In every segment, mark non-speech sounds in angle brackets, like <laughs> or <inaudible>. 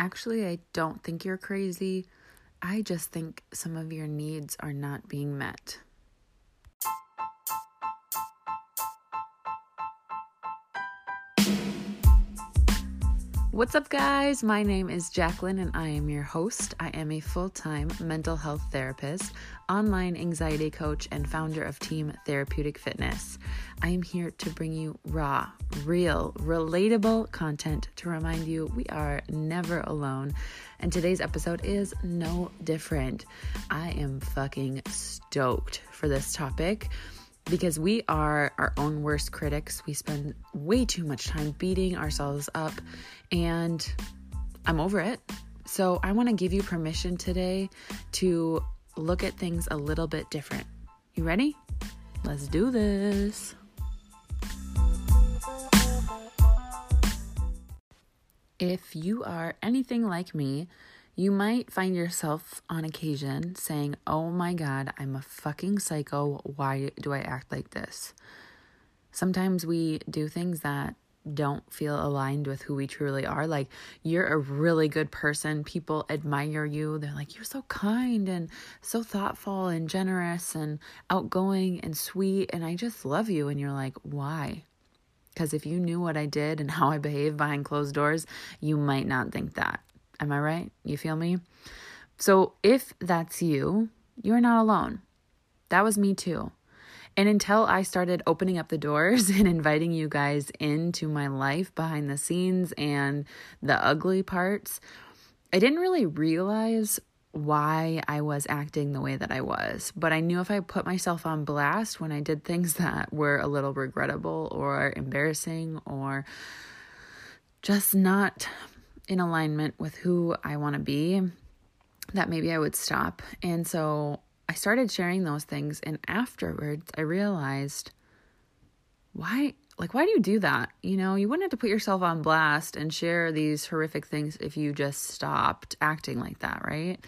Actually, I don't think you're crazy. I just think some of your needs are not being met. What's up, guys? My name is Jacqueline and I am your host. I am a full time mental health therapist, online anxiety coach, and founder of Team Therapeutic Fitness. I am here to bring you raw, real, relatable content to remind you we are never alone. And today's episode is no different. I am fucking stoked for this topic because we are our own worst critics. We spend way too much time beating ourselves up, and I'm over it. So, I want to give you permission today to look at things a little bit different. You ready? Let's do this. If you are anything like me, you might find yourself on occasion saying, Oh my God, I'm a fucking psycho. Why do I act like this? Sometimes we do things that don't feel aligned with who we truly are. Like, you're a really good person. People admire you. They're like, You're so kind and so thoughtful and generous and outgoing and sweet. And I just love you. And you're like, Why? Because if you knew what I did and <laughs> how I behave behind closed doors, you might not think that. Am I right? You feel me? So if that's you, you're not alone. That was me too. And until I started opening up the doors <laughs> and inviting you guys into my life behind the scenes and the ugly parts, I didn't really realize why I was acting the way that I was. But I knew if I put myself on blast when I did things <laughs> that were a little regrettable or embarrassing or just not in alignment with who I want to be, that maybe I would stop. And so I started sharing those things. And afterwards, I realized why, like, why do you do that? You know, you wouldn't have to put yourself on blast and share these horrific things if you just stopped acting like that, right?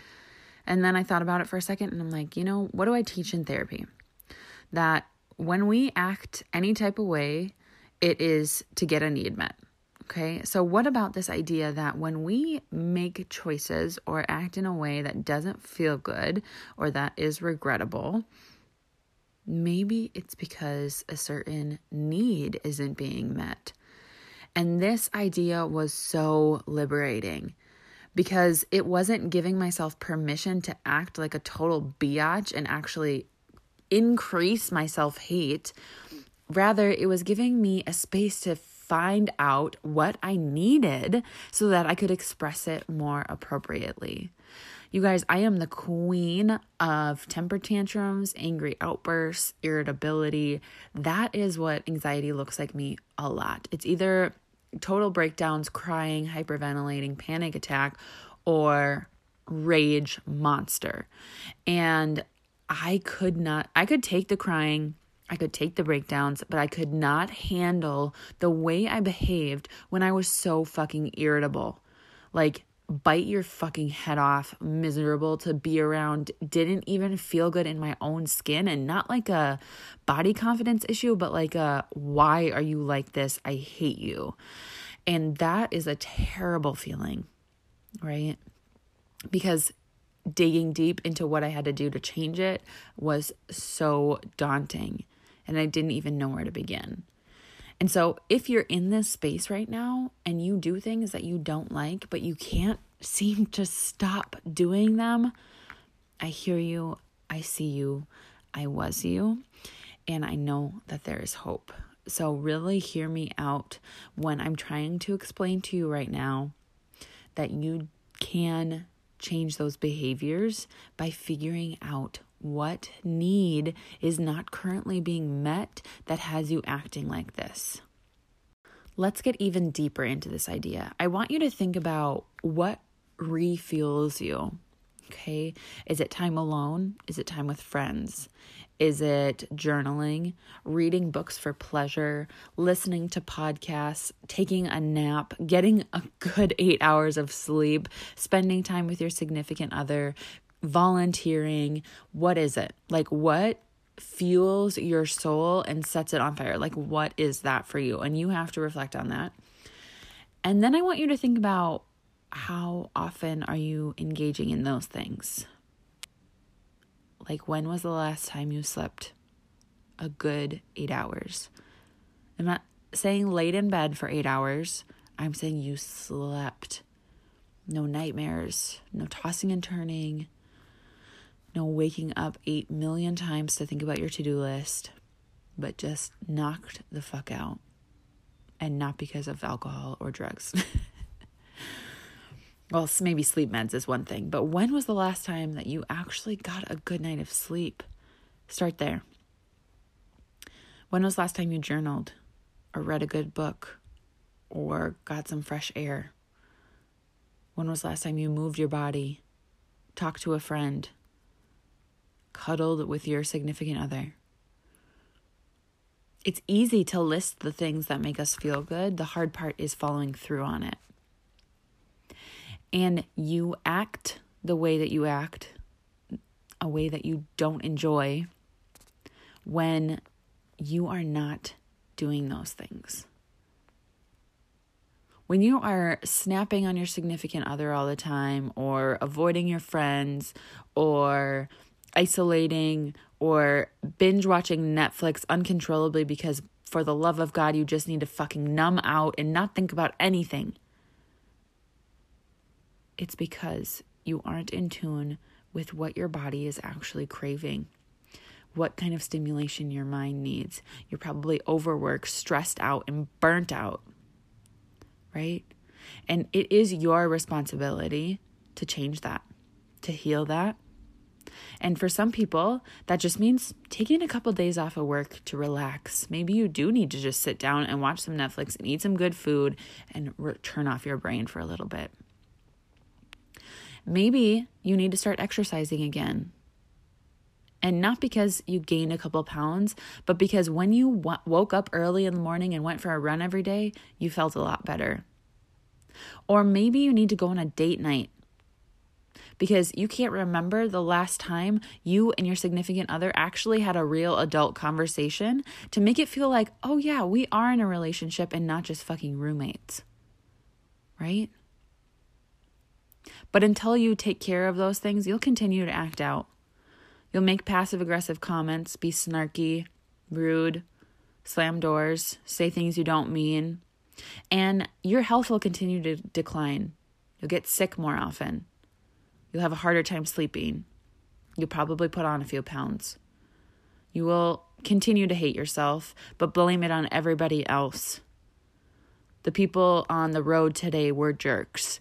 And then I thought about it for a second and I'm like, you know, what do I teach in therapy? That when we act any type of way, it is to get a need met. Okay, so what about this idea that when we make choices or act in a way that doesn't feel good or that is regrettable, maybe it's because a certain need isn't being met? And this idea was so liberating because it wasn't giving myself permission to act like a total biatch and actually increase my self hate. Rather, it was giving me a space to find out what I needed so that I could express it more appropriately. You guys, I am the queen of temper tantrums, angry outbursts, irritability. That is what anxiety looks like me a lot. It's either total breakdowns, crying, hyperventilating, panic attack, or rage monster. And I could not, I could take the crying, I could take the breakdowns, but I could not handle the way I behaved when I was so fucking irritable. Like, bite your fucking head off, miserable to be around, didn't even feel good in my own skin, and not like a body confidence issue, but like a why are you like this? I hate you. And that is a terrible feeling, right? Because digging deep into what I had to do to change it was so daunting and I didn't even know where to begin. And so, if you're in this space right now and you do things that you don't like, but you can't <laughs> seem to stop doing them, I hear you, I see you, I was you, and I know that there is hope. So, really hear me out when I'm trying to explain to you right now that you can change those behaviors by figuring out what need is not currently being met that has you acting like this? Let's get even deeper into this idea. I want you to think about what refuels you. Okay. Is it time alone? Is it time with friends? Is it journaling, reading books for pleasure, listening to podcasts, taking a nap, getting a good eight hours of sleep, spending time with your significant other, volunteering. What is it? Like, what fuels your soul and sets it on fire? Like, what is that for you? And you have to reflect on that. And then I want you to think about how often are you engaging in those things? Like, when was the last time you slept a good eight hours? I'm not saying laid in bed for eight hours, I'm saying you slept. No nightmares, no tossing and turning, no waking up eight million times to think about your to do list, but just knocked the fuck out. And not because of alcohol or drugs. <laughs> well, maybe sleep meds is one thing, but when was the last time that you actually got a good night of sleep? Start there. When was the last time you journaled or read a good book or got some fresh air? When was the last time you moved your body, talked to a friend, cuddled with your significant other? It's easy to list the things that make us feel good. The hard part is following through on it. And you act the way that you act, a way that you don't enjoy, when you are not doing those things. When you are snapping on your significant other all the time, or avoiding your friends, or isolating or binge watching Netflix uncontrollably because for the love of God, you just need to fucking numb out and not think about anything. It's because you aren't in tune with what your body is actually craving, what kind of stimulation your mind needs. You're probably overworked, stressed out, and burnt out, right? And it is your responsibility to change that, to heal that, and for some people, that just means taking a couple days off of work to relax. Maybe you do need to just sit down and watch some Netflix and eat some good food and re- turn off your brain for a little bit. Maybe you need to start exercising again. And not because you gained a couple pounds, but because when you w- woke up early in the morning and went for a run every day, you felt a lot better. Or maybe you need to go on a date night because you can't remember the last time you and your significant other actually had a real adult conversation to make it feel like, oh, yeah, we are in a relationship and not just fucking roommates. Right? But until you take care of those things, you'll continue to act out. You'll make passive aggressive comments, be snarky, rude, slam doors, say things you don't mean, and your health will continue to decline. You'll get sick more often. You'll have a harder time sleeping. You'll probably put on a few pounds. You will continue to hate yourself, but blame it on everybody else. The people on the road today were jerks.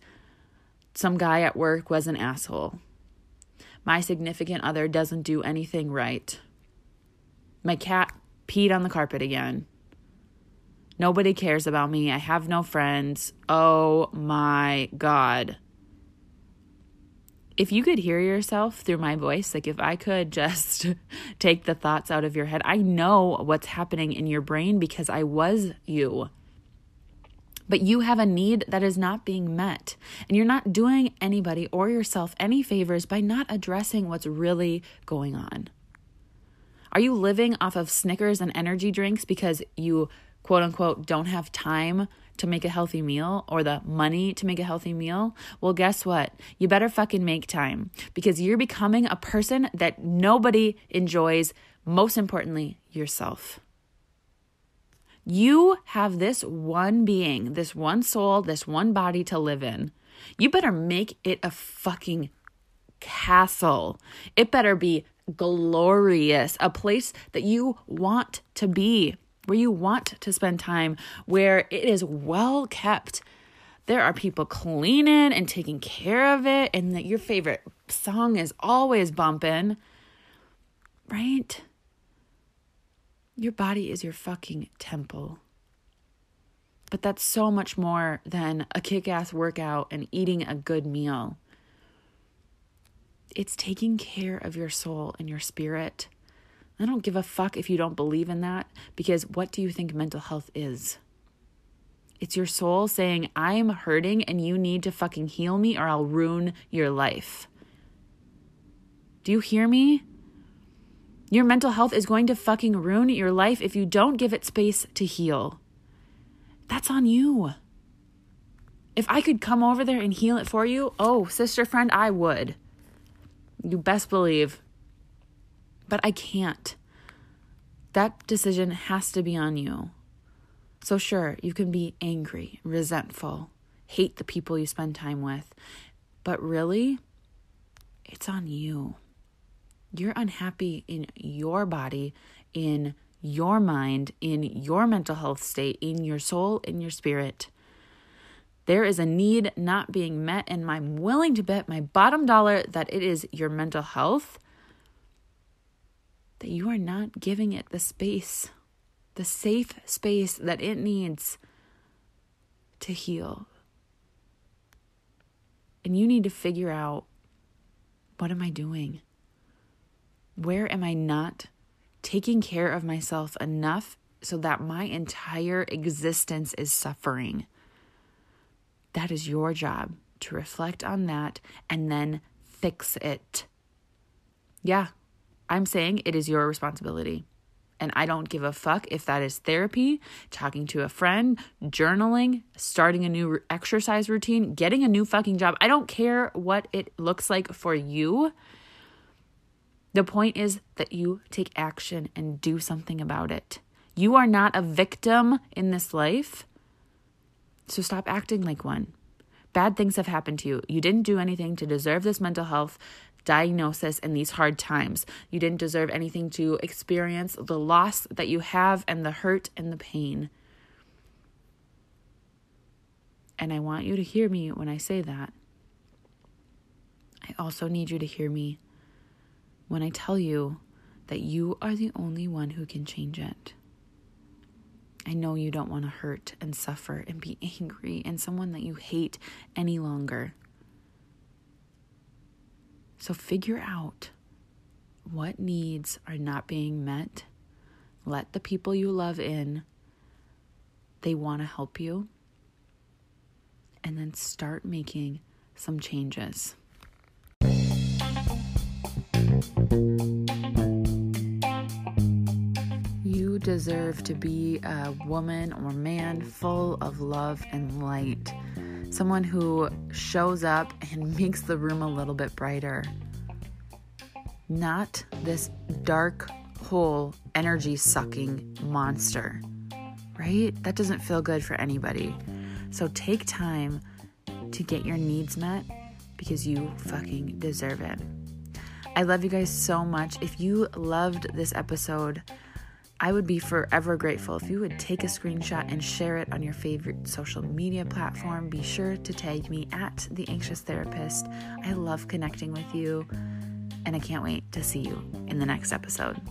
Some guy at work was an asshole. My significant other doesn't do anything right. My cat peed on the carpet again. Nobody cares about me. I have no friends. Oh my God if you could hear yourself through my voice, like if I could <laughs> just take the thoughts out of your head, I know what's happening in your brain because I was you. But you have a need that is not being met. And you're not doing anybody or yourself any favors by not addressing what's really going on. Are you living off of Snickers and energy drinks because you quote unquote don't have time to make a healthy meal or the money to make a healthy meal, well, guess what? You better fucking make time because you're becoming a person that nobody enjoys, most importantly, yourself. You have this one being, this one soul, this one body to live in. You better make it a fucking castle. It better be glorious, a place that you want to be where you want to spend time, where it is well kept. There are people cleaning and taking care of it, and that your favorite song is always bumping, right? Your body is your fucking temple. But that's so much more than a kick ass workout and eating a good meal. It's taking care of your soul and your spirit I don't give a fuck if you don't believe in that because what do you think mental health is? It's your soul saying, I'm hurting and you need to fucking heal me or I'll ruin your life. Do you hear me? Your mental health is going to fucking ruin your life if you don't give it space to heal. That's on you. If I could come over there and heal it for you, oh, sister friend, I would. You best believe. But I can't. That decision has to be on you. So, sure, you can be angry, resentful, hate the people you spend time with, but really, it's on you. You're unhappy in your body, in your mind, in your mental health state, in your soul, in your spirit. There is a need not being met, and I'm willing to bet my bottom dollar that it is your mental health, that you are not giving it the space, the safe space that it needs to heal. And you need to figure out what am I doing? Where am I not taking care of myself enough so that my entire existence is suffering? That is your job to reflect on that and then fix it. Yeah, I'm saying it is your responsibility. And I don't give a fuck if that is therapy, talking to a friend, journaling, starting a new exercise routine, getting a new fucking job. I don't care what it looks like for you. The point is that you take action and do something about it. You are not a victim in this life. So stop acting like one. Bad things have happened to you. You didn't do anything to deserve this mental health diagnosis in these hard times. You didn't deserve anything to experience the loss that you have and the hurt and the pain. And I want you to hear me when I say that. I also need you to hear me when I tell you that you are the only one who can change it. I know you don't want to hurt and suffer and be <laughs> angry and someone that you hate any longer. So figure out what needs are not being met. Let the people you love in. They want to help you. And then start making some changes. Deserve to be a woman or man full of love and light. Someone who shows up and <laughs> makes the room a little bit brighter. Not this dark hole, energy sucking monster, right? That doesn't feel good for anybody. So take time to get your needs met because you fucking deserve it. I love you guys so much. If you loved this episode, I would be forever grateful if you would take a screenshot and share it on your favorite social media platform. Be sure to tag me at The Anxious Therapist. I love connecting with you, and I can't wait to see you in the next episode.